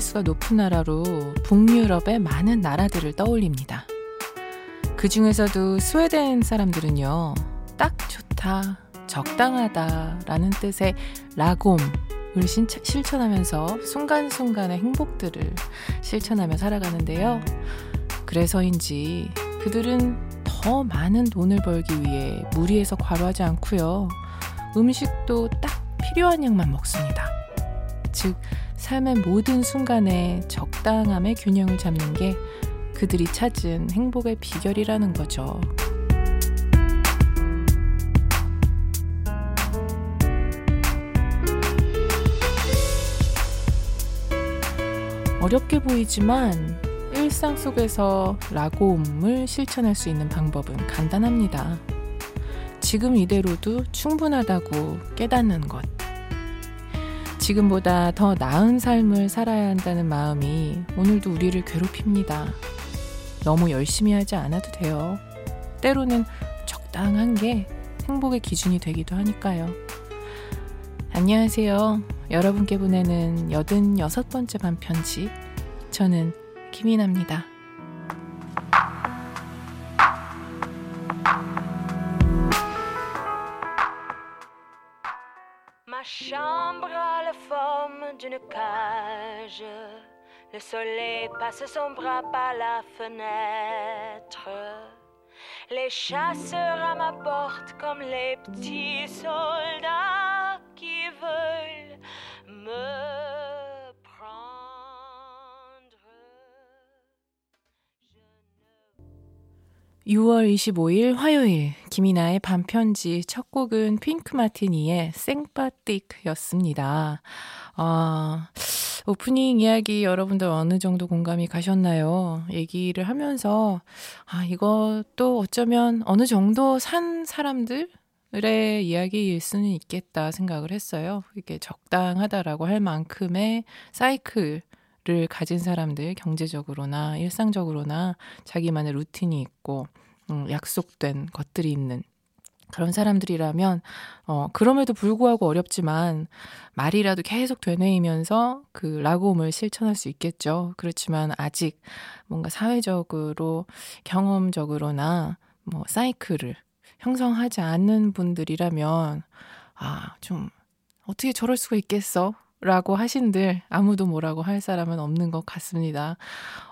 행복지수가 높은 나라로 북유럽의 많은 나라들을 떠올립니다. 그 중에서도 스웨덴 사람들은요, 딱 좋다, 적당하다 라는 뜻의 라곰을 실천하면서 순간순간의 행복들을 실천하며 살아가는데요. 그래서인지 그들은 더 많은 돈을 벌기 위해 무리해서 과로하지 않고요. 음식도 딱 필요한 양만 먹습니다. 즉, 삶의 모든 순간에 적당함의 균형을 잡는 게 그들이 찾은 행복의 비결이라는 거죠. 어렵게 보이지만 일상 속에서 라고움을 실천할 수 있는 방법은 간단합니다. 지금 이대로도 충분하다고 깨닫는 것. 지금보다 더 나은 삶을 살아야 한다는 마음이 오늘도 우리를 괴롭힙니다. 너무 열심히 하지 않아도 돼요. 때로는 적당한 게 행복의 기준이 되기도 하니까요. 안녕하세요. 여러분께 보내는 86번째 반편지. 저는 김이나입니다. Cage. Le soleil passe son bras par la fenêtre. Les chasseurs à ma porte comme les petits soldats 6월 25일 화요일 김이나의 반편지 첫 곡은 핑크 마티니의 생파틱였습니다. 아, 오프닝 이야기 여러분들 어느 정도 공감이 가셨나요? 얘기를 하면서 아, 이것도 어쩌면 어느 정도 산 사람들 의 이야기일 수는 있겠다 생각을 했어요. 이게 적당하다라고 할 만큼의 사이클 를 가진 사람들 경제적으로나 일상적으로나 자기만의 루틴이 있고 음, 약속된 것들이 있는 그런 사람들이라면 어 그럼에도 불구하고 어렵지만 말이라도 계속 되뇌이면서 그 라곰을 실천할 수 있겠죠. 그렇지만 아직 뭔가 사회적으로 경험적으로나 뭐 사이클을 형성하지 않는 분들이라면 아 좀 어떻게 저럴 수가 있겠어? 라고 하신들 아무도 뭐라고 할 사람은 없는 것 같습니다.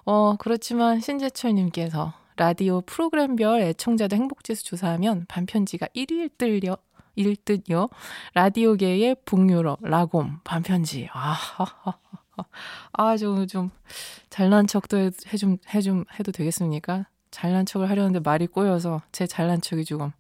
어, 그렇지만 신재철님께서 라디오 프로그램별 애청자도 행복지수 조사하면 반편지가 1위일 뜰요. 1등요. 라디오계의 북유럽, 라곰, 반편지. 아, 아, 좀, 좀, 잘난 척도 해, 해 좀, 해 좀, 해도 되겠습니까? 잘난 척을 하려는데 말이 꼬여서 제 잘난 척이 조금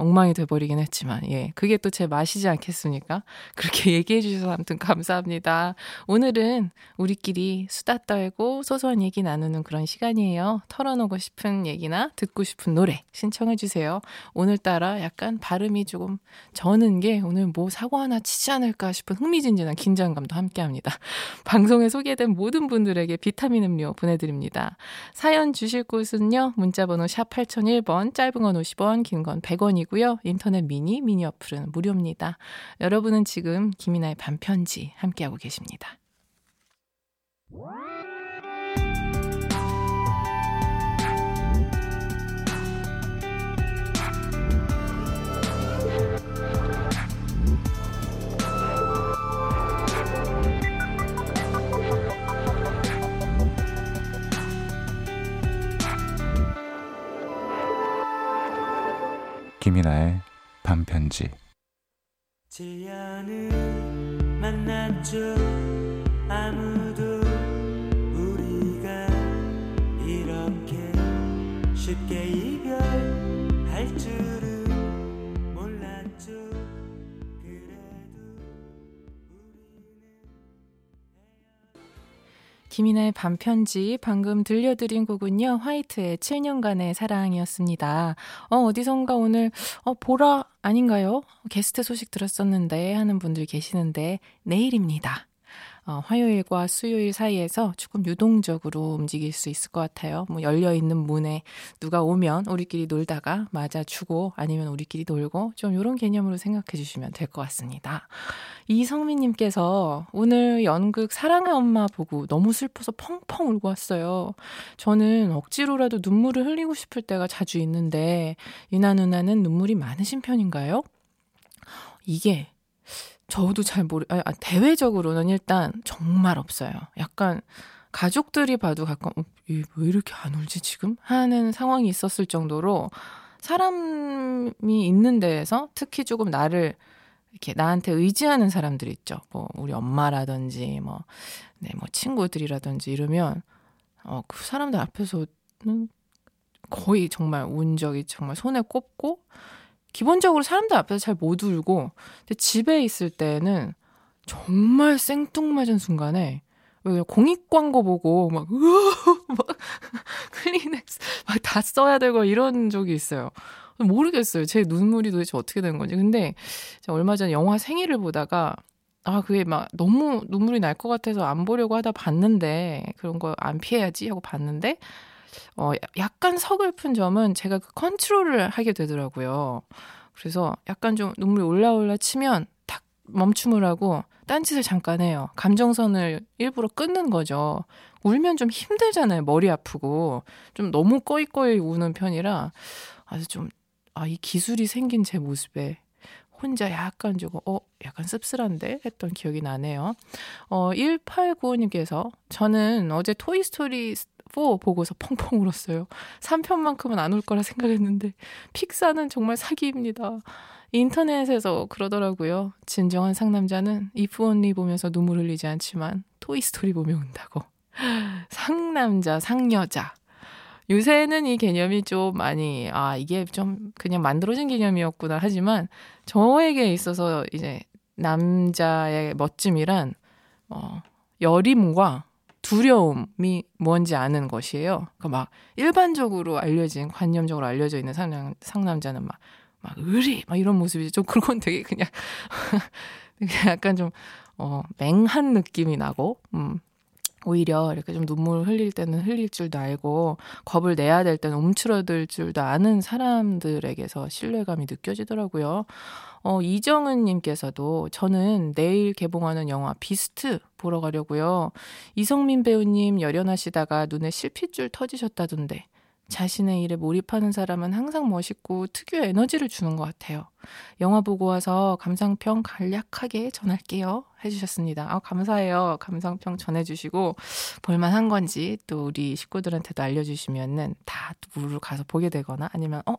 엉망이 돼버리긴 했지만, 예. 그게 또 제 맛이지 않겠습니까? 그렇게 얘기해 주셔서 아무튼 감사합니다. 오늘은 우리끼리 수다 떨고 소소한 얘기 나누는 그런 시간이에요. 털어놓고 싶은 얘기나 듣고 싶은 노래 신청해 주세요. 오늘따라 약간 발음이 조금 저는 게 오늘 뭐 사고 하나 치지 않을까 싶은 흥미진진한 긴장감도 함께 합니다. 방송에 소개된 모든 분들에게 비타민 음료 보내드립니다. 사연 주실 곳은요. 문자번호 샵 8001번, 짧은 건 50원, 긴 건 100원이고 고요 인터넷 미니, 미니 어플은 무료입니다. 여러분은 지금 김이나의 반편지 함께하고 계십니다. 김이나의 반편지. 아무도 우리가 이렇게 쉽게 이별 김이나의 반편지 방금 들려드린 곡은요. 화이트의 7년간의 사랑이었습니다. 어, 어디선가 오늘 어, 보라 아닌가요? 게스트 소식 들었었는데 하는 분들 계시는데 내일입니다. 어, 화요일과 수요일 사이에서 조금 유동적으로 움직일 수 있을 것 같아요. 뭐 열려 있는 문에 누가 오면 우리끼리 놀다가 맞아주고 아니면 우리끼리 놀고 좀 이런 개념으로 생각해 주시면 될 것 같습니다. 이성민님께서 오늘 연극 사랑의 엄마 보고 너무 슬퍼서 펑펑 울고 왔어요. 저는 억지로라도 눈물을 흘리고 싶을 때가 자주 있는데 유나 누나는 눈물이 많으신 편인가요? 이게 저도 잘 모르, 아, 아, 대외적으로는 일단 정말 없어요. 약간 가족들이 봐도 가끔, 어, 왜 이렇게 안 울지 지금? 하는 상황이 있었을 정도로 사람이 있는 데에서 특히 조금 나를 이렇게 나한테 의지하는 사람들 있죠. 뭐, 우리 엄마라든지, 뭐, 네, 뭐, 친구들이라든지 이러면, 어, 그 사람들 앞에서는 거의 정말 운 적이 정말 손에 꼽고, 기본적으로 사람들 앞에서 잘 못 울고 근데 집에 있을 때는 정말 생뚱맞은 순간에 공익 광고 보고 막, 막 클리넥스 막 다 써야 되고 이런 적이 있어요. 모르겠어요. 제 눈물이 도대체 어떻게 된 건지. 근데 얼마 전에 영화 생일을 보다가 아, 그게 막 너무 눈물이 날 것 같아서 안 보려고 하다 봤는데 그런 거 안 피해야지 하고 봤는데 어, 약간 서글픈 점은 제가 그 컨트롤을 하게 되더라고요. 그래서 약간 좀 눈물이 올라올라 치면 탁 멈춤을 하고 딴짓을 잠깐 해요. 감정선을 일부러 끊는 거죠. 울면 좀 힘들잖아요. 머리 아프고. 좀 너무 꺼이꺼이 우는 편이라 아주 좀, 아, 이 기술이 생긴 제 모습에 혼자 약간 조금, 어, 약간 씁쓸한데? 했던 기억이 나네요. 어, 1895님께서 저는 어제 토이스토리 4 보고서 펑펑 울었어요. 3편만큼은 안 울 거라 생각했는데 픽사는 정말 사기입니다. 인터넷에서 그러더라고요. 진정한 상남자는 이프 온리 보면서 눈물 흘리지 않지만 토이스토리 보며 운다고. 상남자, 상여자. 요새는 이 개념이 좀 많이, 아, 이게 좀 그냥 만들어진 개념이었구나 하지만 저에게 있어서 이제 남자의 멋짐이란, 어, 여림과 두려움이 뭔지 아는 것이에요. 그러니까 막 일반적으로 알려진 관념적으로 알려져 있는 상남, 상남자는 막, 막 의리 막 이런 모습이지. 좀 그건 되게 그냥 약간 좀 어, 맹한 느낌이 나고 음. 오히려 이렇게 좀 눈물 흘릴 때는 흘릴 줄도 알고 겁을 내야 될 때는 움츠러들 줄도 아는 사람들에게서 신뢰감이 느껴지더라고요. 어, 이정은 님께서도 저는 내일 개봉하는 영화 비스트 보러 가려고요. 이성민 배우님 열연하시다가 눈에 실핏줄 터지셨다던데 자신의 일에 몰입하는 사람은 항상 멋있고 특유의 에너지를 주는 것 같아요. 영화 보고 와서 감상평 간략하게 전할게요. 해주셨습니다. 아, 감사해요. 감상평 전해주시고, 볼만한 건지 또 우리 식구들한테도 알려주시면은 다 물을 가서 보게 되거나 아니면, 어,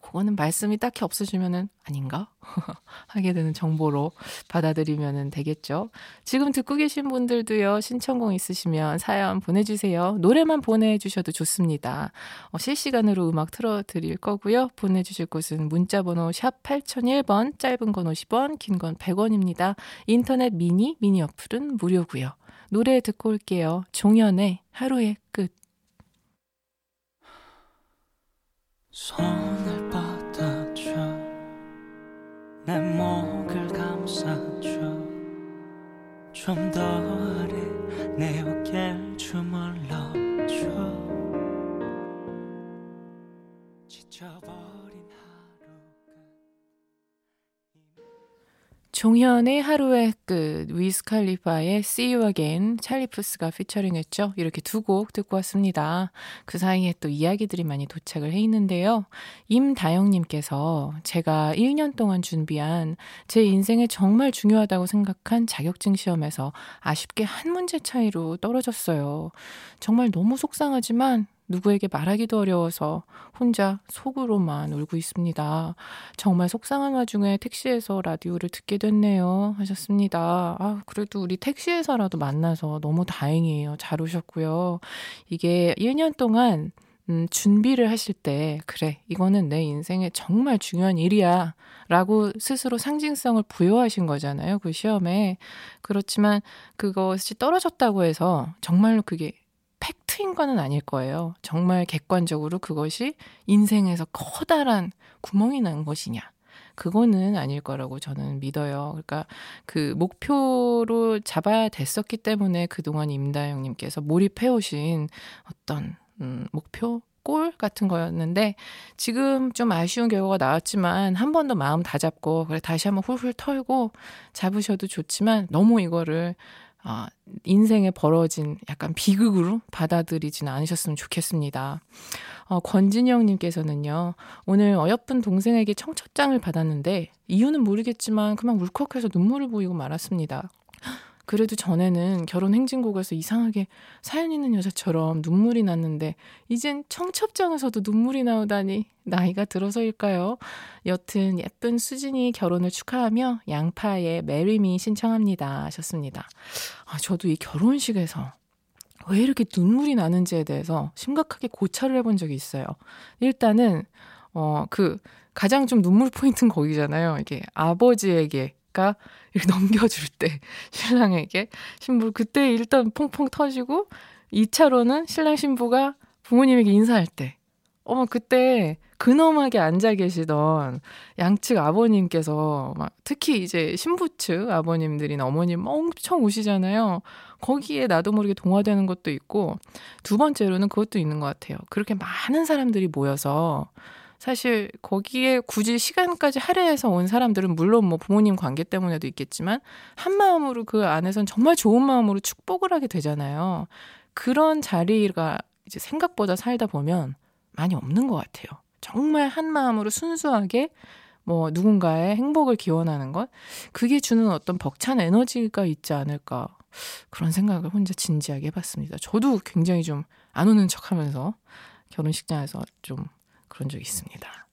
그거는 말씀이 딱히 없으시면은 아닌가? 하게 되는 정보로 받아들이면 되겠죠. 지금 듣고 계신 분들도요, 신청곡 있으시면 사연 보내주세요. 노래만 보내주셔도 좋습니다. 어, 실시간으로 음악 틀어드릴 거고요. 보내주실 곳은 문자번호 샵 8001번, 짧은 건 50원, 긴 건 100원입니다. 인터넷 미니, 미니 어플은 무료고요. 노래 듣고 올게요. 종현의 하루의 끝. 손 2000년에 하루의 끝, 그 위스칼리파의 See You Again, 찰리 푸스가 피처링했죠. 이렇게 두 곡 듣고 왔습니다. 그 사이에 또 이야기들이 많이 도착을 해 있는데요. 임다영님께서 제가 1년 동안 준비한 제 인생에 정말 중요하다고 생각한 자격증 시험에서 아쉽게 한 문제 차이로 떨어졌어요. 정말 너무 속상하지만 누구에게 말하기도 어려워서 혼자 속으로만 울고 있습니다. 정말 속상한 와중에 택시에서 라디오를 듣게 됐네요. 하셨습니다. 아, 그래도 우리 택시에서라도 만나서 너무 다행이에요. 잘 오셨고요. 이게 1년 동안 음, 준비를 하실 때, 그래, 이거는 내 인생에 정말 중요한 일이야. 라고 스스로 상징성을 부여하신 거잖아요. 그 시험에. 그렇지만 그것이 떨어졌다고 해서 정말로 그게 팩트인 거는 아닐 거예요. 정말 객관적으로 그것이 인생에서 커다란 구멍이 난 것이냐. 그거는 아닐 거라고 저는 믿어요. 그러니까 그 목표로 잡아야 됐었기 때문에 그동안 임다영님께서 몰입해 오신 어떤 음, 목표 골 같은 거였는데 지금 좀 아쉬운 결과가 나왔지만 한 번 더 마음 다 잡고 그래 다시 한번 훌훌 털고 잡으셔도 좋지만 너무 이거를 아, 인생에 벌어진 약간 비극으로 받아들이지는 않으셨으면 좋겠습니다. 어, 권진영님께서는요, 오늘 어여쁜 동생에게 청첩장을 받았는데, 이유는 모르겠지만 그만 울컥해서 눈물을 보이고 말았습니다. 그래도 전에는 결혼 행진곡에서 이상하게 사연 있는 여자처럼 눈물이 났는데 이젠 청첩장에서도 눈물이 나오다니 나이가 들어서일까요? 여튼 예쁜 수진이 결혼을 축하하며 양파의 Marry Me 신청합니다 하셨습니다. 아, 저도 이 결혼식에서 왜 이렇게 눈물이 나는지에 대해서 심각하게 고찰을 해본 적이 있어요. 일단은 어 그 가장 좀 눈물 포인트는 거기잖아요. 이게 아버지에게 가 이렇게 넘겨줄 때 신랑에게 신부 그때 일단 퐁퐁 터지고 2차로는 신랑 신부가 부모님에게 인사할 때 어머 그때 근엄하게 앉아 계시던 양측 아버님께서 막 특히 이제 신부 측 아버님들이나 어머님 엄청 우시잖아요. 거기에 나도 모르게 동화되는 것도 있고 두 번째로는 그것도 있는 것 같아요. 그렇게 많은 사람들이 모여서 사실 거기에 굳이 시간까지 할애해서 온 사람들은 물론 뭐 부모님 관계 때문에도 있겠지만 한 마음으로 그 안에선 정말 좋은 마음으로 축복을 하게 되잖아요. 그런 자리가 이제 생각보다 살다 보면 많이 없는 것 같아요. 정말 한 마음으로 순수하게 뭐 누군가의 행복을 기원하는 것 그게 주는 어떤 벅찬 에너지가 있지 않을까 그런 생각을 혼자 진지하게 해봤습니다. 저도 굉장히 좀 안 오는 척하면서 결혼식장에서 좀 그런 적이 있습니다.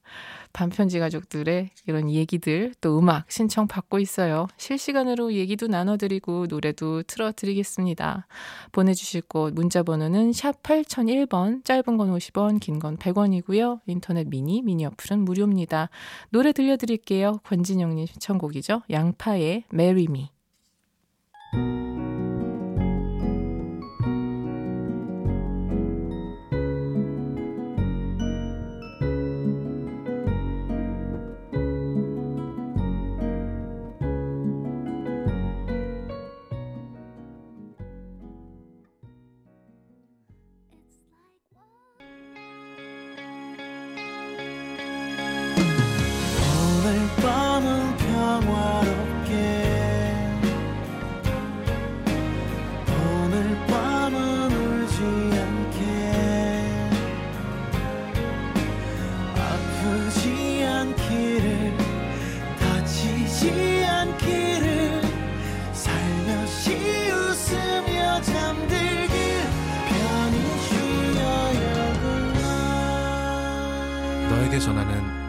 반편지 가족들의 이런 얘기들 또 음악 신청 받고 있어요. 실시간으로 얘기도 나눠드리고 노래도 틀어드리겠습니다. 보내주실 곳 문자 번호는 샵 8001번 짧은 건 50원 긴 건 100원이고요. 인터넷 미니 미니 어플은 무료입니다. 노래 들려드릴게요. 권진영님 신청곡이죠. 양파의 Marry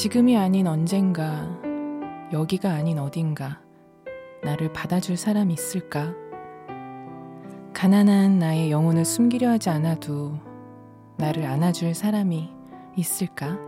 지금이 아닌 언젠가, 여기가 아닌 어딘가, 나를 받아줄 사람이 있을까? 가난한 나의 영혼을 숨기려 하지 않아도 나를 안아줄 사람이 있을까?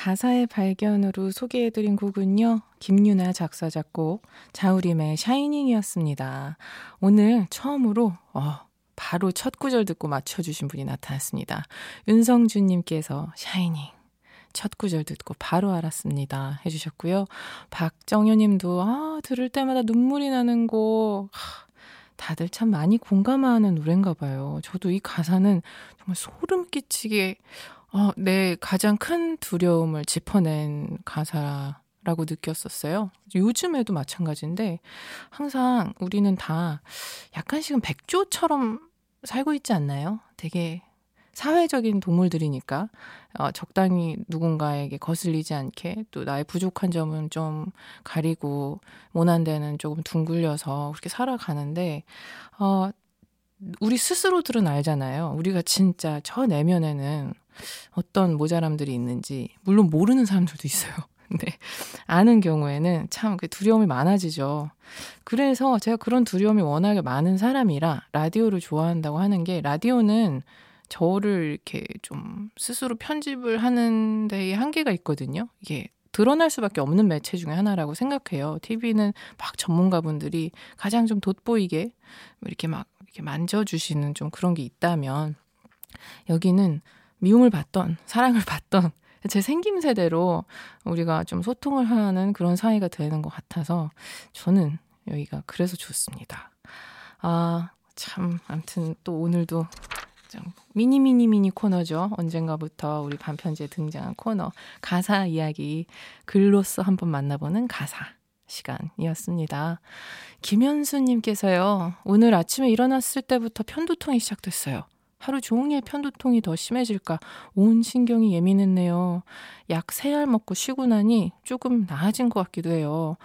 가사의 발견으로 소개해드린 곡은요, 김유나 작사, 작곡, 자우림의 샤이닝이었습니다. 오늘 처음으로, 어, 바로 첫 구절 듣고 맞춰주신 분이 나타났습니다. 윤성준님께서 샤이닝. 첫 구절 듣고 바로 알았습니다. 해주셨고요. 박정효 님도, 아, 들을 때마다 눈물이 나는 곡. 하, 다들 참 많이 공감하는 노래인가 봐요. 저도 이 가사는 정말 소름 끼치게 어, 내 가장 큰 두려움을 짚어낸 가사라고 느꼈었어요. 요즘에도 마찬가지인데 항상 우리는 다 약간씩은 백조처럼 살고 있지 않나요? 되게 사회적인 동물들이니까 어, 적당히 누군가에게 거슬리지 않게 또 나의 부족한 점은 좀 가리고 모난 데는 조금 둥글려서 그렇게 살아가는데 어, 우리 스스로들은 알잖아요. 우리가 진짜 저 내면에는 어떤 모자람들이 있는지 물론 모르는 사람들도 있어요. 근데 아는 경우에는 참 그 두려움이 많아지죠. 그래서 제가 그런 두려움이 워낙에 많은 사람이라 라디오를 좋아한다고 하는 게 라디오는 저를 이렇게 좀 스스로 편집을 하는 데에 한계가 있거든요. 이게 드러날 수밖에 없는 매체 중에 하나라고 생각해요. TV는 막 전문가분들이 가장 좀 돋보이게 이렇게 막 이렇게 만져주시는 좀 그런 게 있다면 여기는 미움을 받던 사랑을 받던 제 생김새대로 우리가 좀 소통을 하는 그런 사이가 되는 것 같아서 저는 여기가 그래서 좋습니다. 아, 참, 아무튼 또 오늘도 미니 미니 미니 코너죠. 언젠가부터 우리 반편지에 등장한 코너 가사 이야기 글로써 한번 만나보는 가사 시간이었습니다. 김현수님께서요. 오늘 아침에 일어났을 때부터 편두통이 시작됐어요. 하루 종일 편두통이 더 심해질까 온 신경이 예민했네요. 약 세 알 먹고 쉬고 나니 조금 나아진 것 같기도 해요.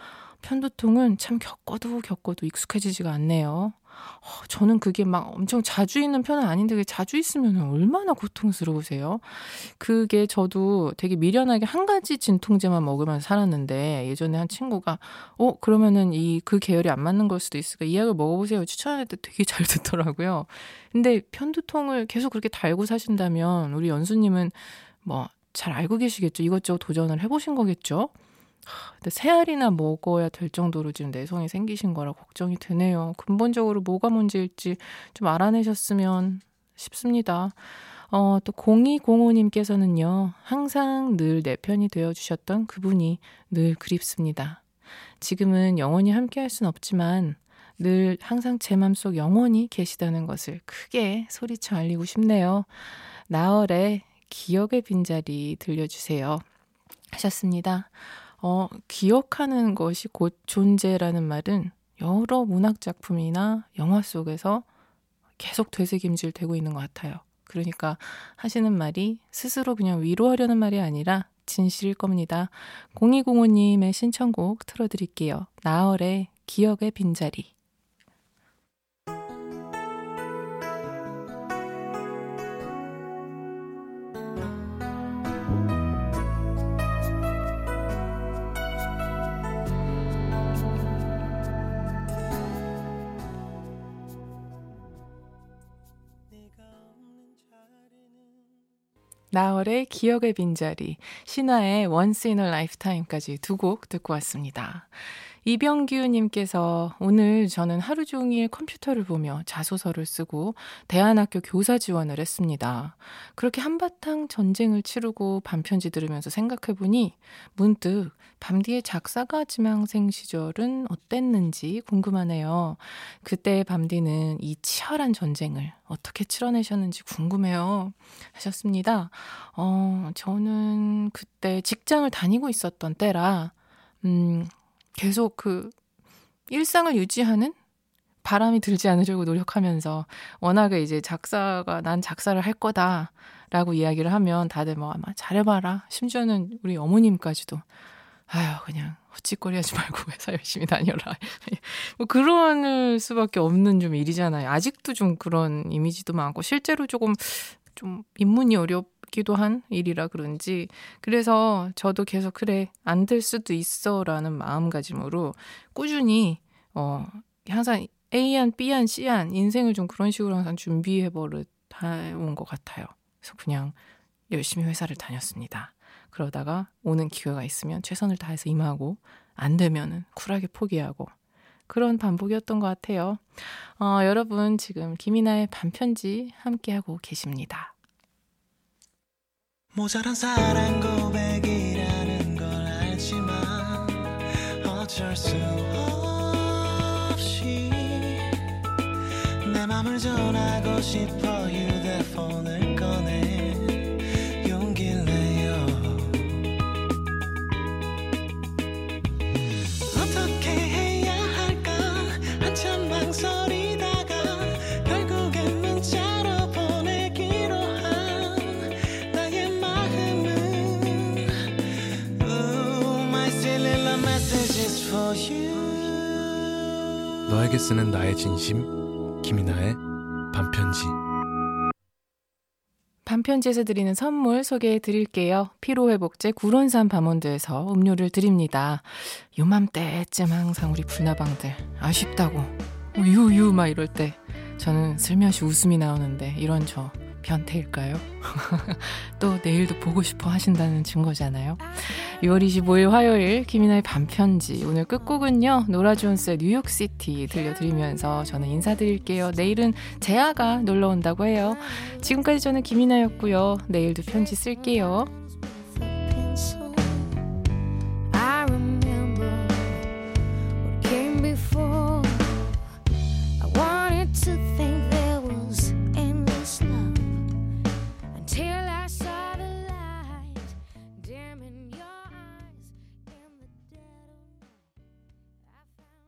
편두통은 참 겪어도 겪어도 익숙해지지가 않네요. 어, 저는 그게 막 엄청 자주 있는 편은 아닌데 자주 있으면 얼마나 고통스러우세요? 그게 저도 되게 미련하게 한 가지 진통제만 먹으면서 살았는데 예전에 한 친구가 어 그러면은 이 그 계열이 안 맞는 걸 수도 있으니까 이 약을 먹어보세요 추천할 때 되게 잘 듣더라고요. 근데 편두통을 계속 그렇게 달고 사신다면 우리 연수님은 뭐 잘 알고 계시겠죠? 이것저것 도전을 해보신 거겠죠? 근데 세 알이나 먹어야 될 정도로 지금 내성이 생기신 거라 걱정이 되네요. 근본적으로 뭐가 문제일지 좀 알아내셨으면 싶습니다. 어, 또 0205님께서는요, 항상 늘 내 편이 되어주셨던 그분이 늘 그립습니다. 지금은 영원히 함께 할 순 없지만 늘 항상 제 맘속 영원히 계시다는 것을 크게 소리쳐 알리고 싶네요. 나얼의 기억의 빈자리 들려주세요. 하셨습니다. 어, 기억하는 것이 곧 존재라는 말은 여러 문학 작품이나 영화 속에서 계속 되새김질 되고 있는 것 같아요. 그러니까 하시는 말이 스스로 그냥 위로하려는 말이 아니라 진실일 겁니다. 0205님의 신청곡 틀어드릴게요. 나얼의 기억의 빈자리. 나월의 기억의 빈자리, 신화의 in a Lifetime까지 두 곡 듣고 왔습니다. 이병규님께서 오늘 저는 하루 종일 컴퓨터를 보며 자소서를 쓰고 대안학교 교사 지원을 했습니다. 그렇게 한바탕 전쟁을 치르고 반편지 들으면서 생각해보니 문득 밤뒤의 작사가 지망생 시절은 어땠는지 궁금하네요. 그때 밤뒤는 이 치열한 전쟁을 어떻게 치러내셨는지 궁금해요. 하셨습니다. 어, 저는 그때 직장을 다니고 있었던 때라, 음, 계속 그 일상을 유지하는 바람이 들지 않으려고 노력하면서 워낙에 이제 작사가 난 작사를 할 거다라고 이야기를 하면 다들 뭐 아마 잘해봐라. 심지어는 우리 어머님까지도 아유 그냥 헛짓거리 하지 말고 회사 열심히 다녀라. 뭐 그럴 수밖에 없는 좀 일이잖아요. 아직도 좀 그런 이미지도 많고 실제로 조금 좀 입문이 어렵 기도 한 일이라 그런지 그래서 저도 계속 그래 안 될 수도 있어라는 마음가짐으로 꾸준히 어 항상 A안 B안 C안 인생을 좀 그런 식으로 항상 준비해 버릇 해온 것 같아요. 그래서 그냥 열심히 회사를 다녔습니다. 그러다가 오는 기회가 있으면 최선을 다해서 임하고 안 되면은 쿨하게 포기하고 그런 반복이었던 것 같아요. 어, 여러분 지금 김이나의 반편지 함께하고 계십니다. 모자란 사랑 고백이라는 걸 알지만 어쩔 수 없이 마음을 전하고 싶어 휴대폰을 쓰는 나의 진심 김이나의 밤편지 밤편지에서 드리는 선물 소개해 드릴게요. 피로회복제 구론산 바몬드에서 음료를 드립니다. 요맘때쯤 항상 우리 불나방들 아쉽다고 유유 막 이럴 때 저는 슬며시 웃음이 나오는데 이런 저 변태일까요? 또 내일도 보고 싶어 하신다는 증거잖아요. 6월 25일 화요일 김이나의 밤편지 오늘 끝곡은요. 노라 존스의 New York City 들려드리면서 저는 인사드릴게요. 내일은 재아가 놀러 온다고 해요. 지금까지 저는 김이나였고요. 내일도 편지 쓸게요.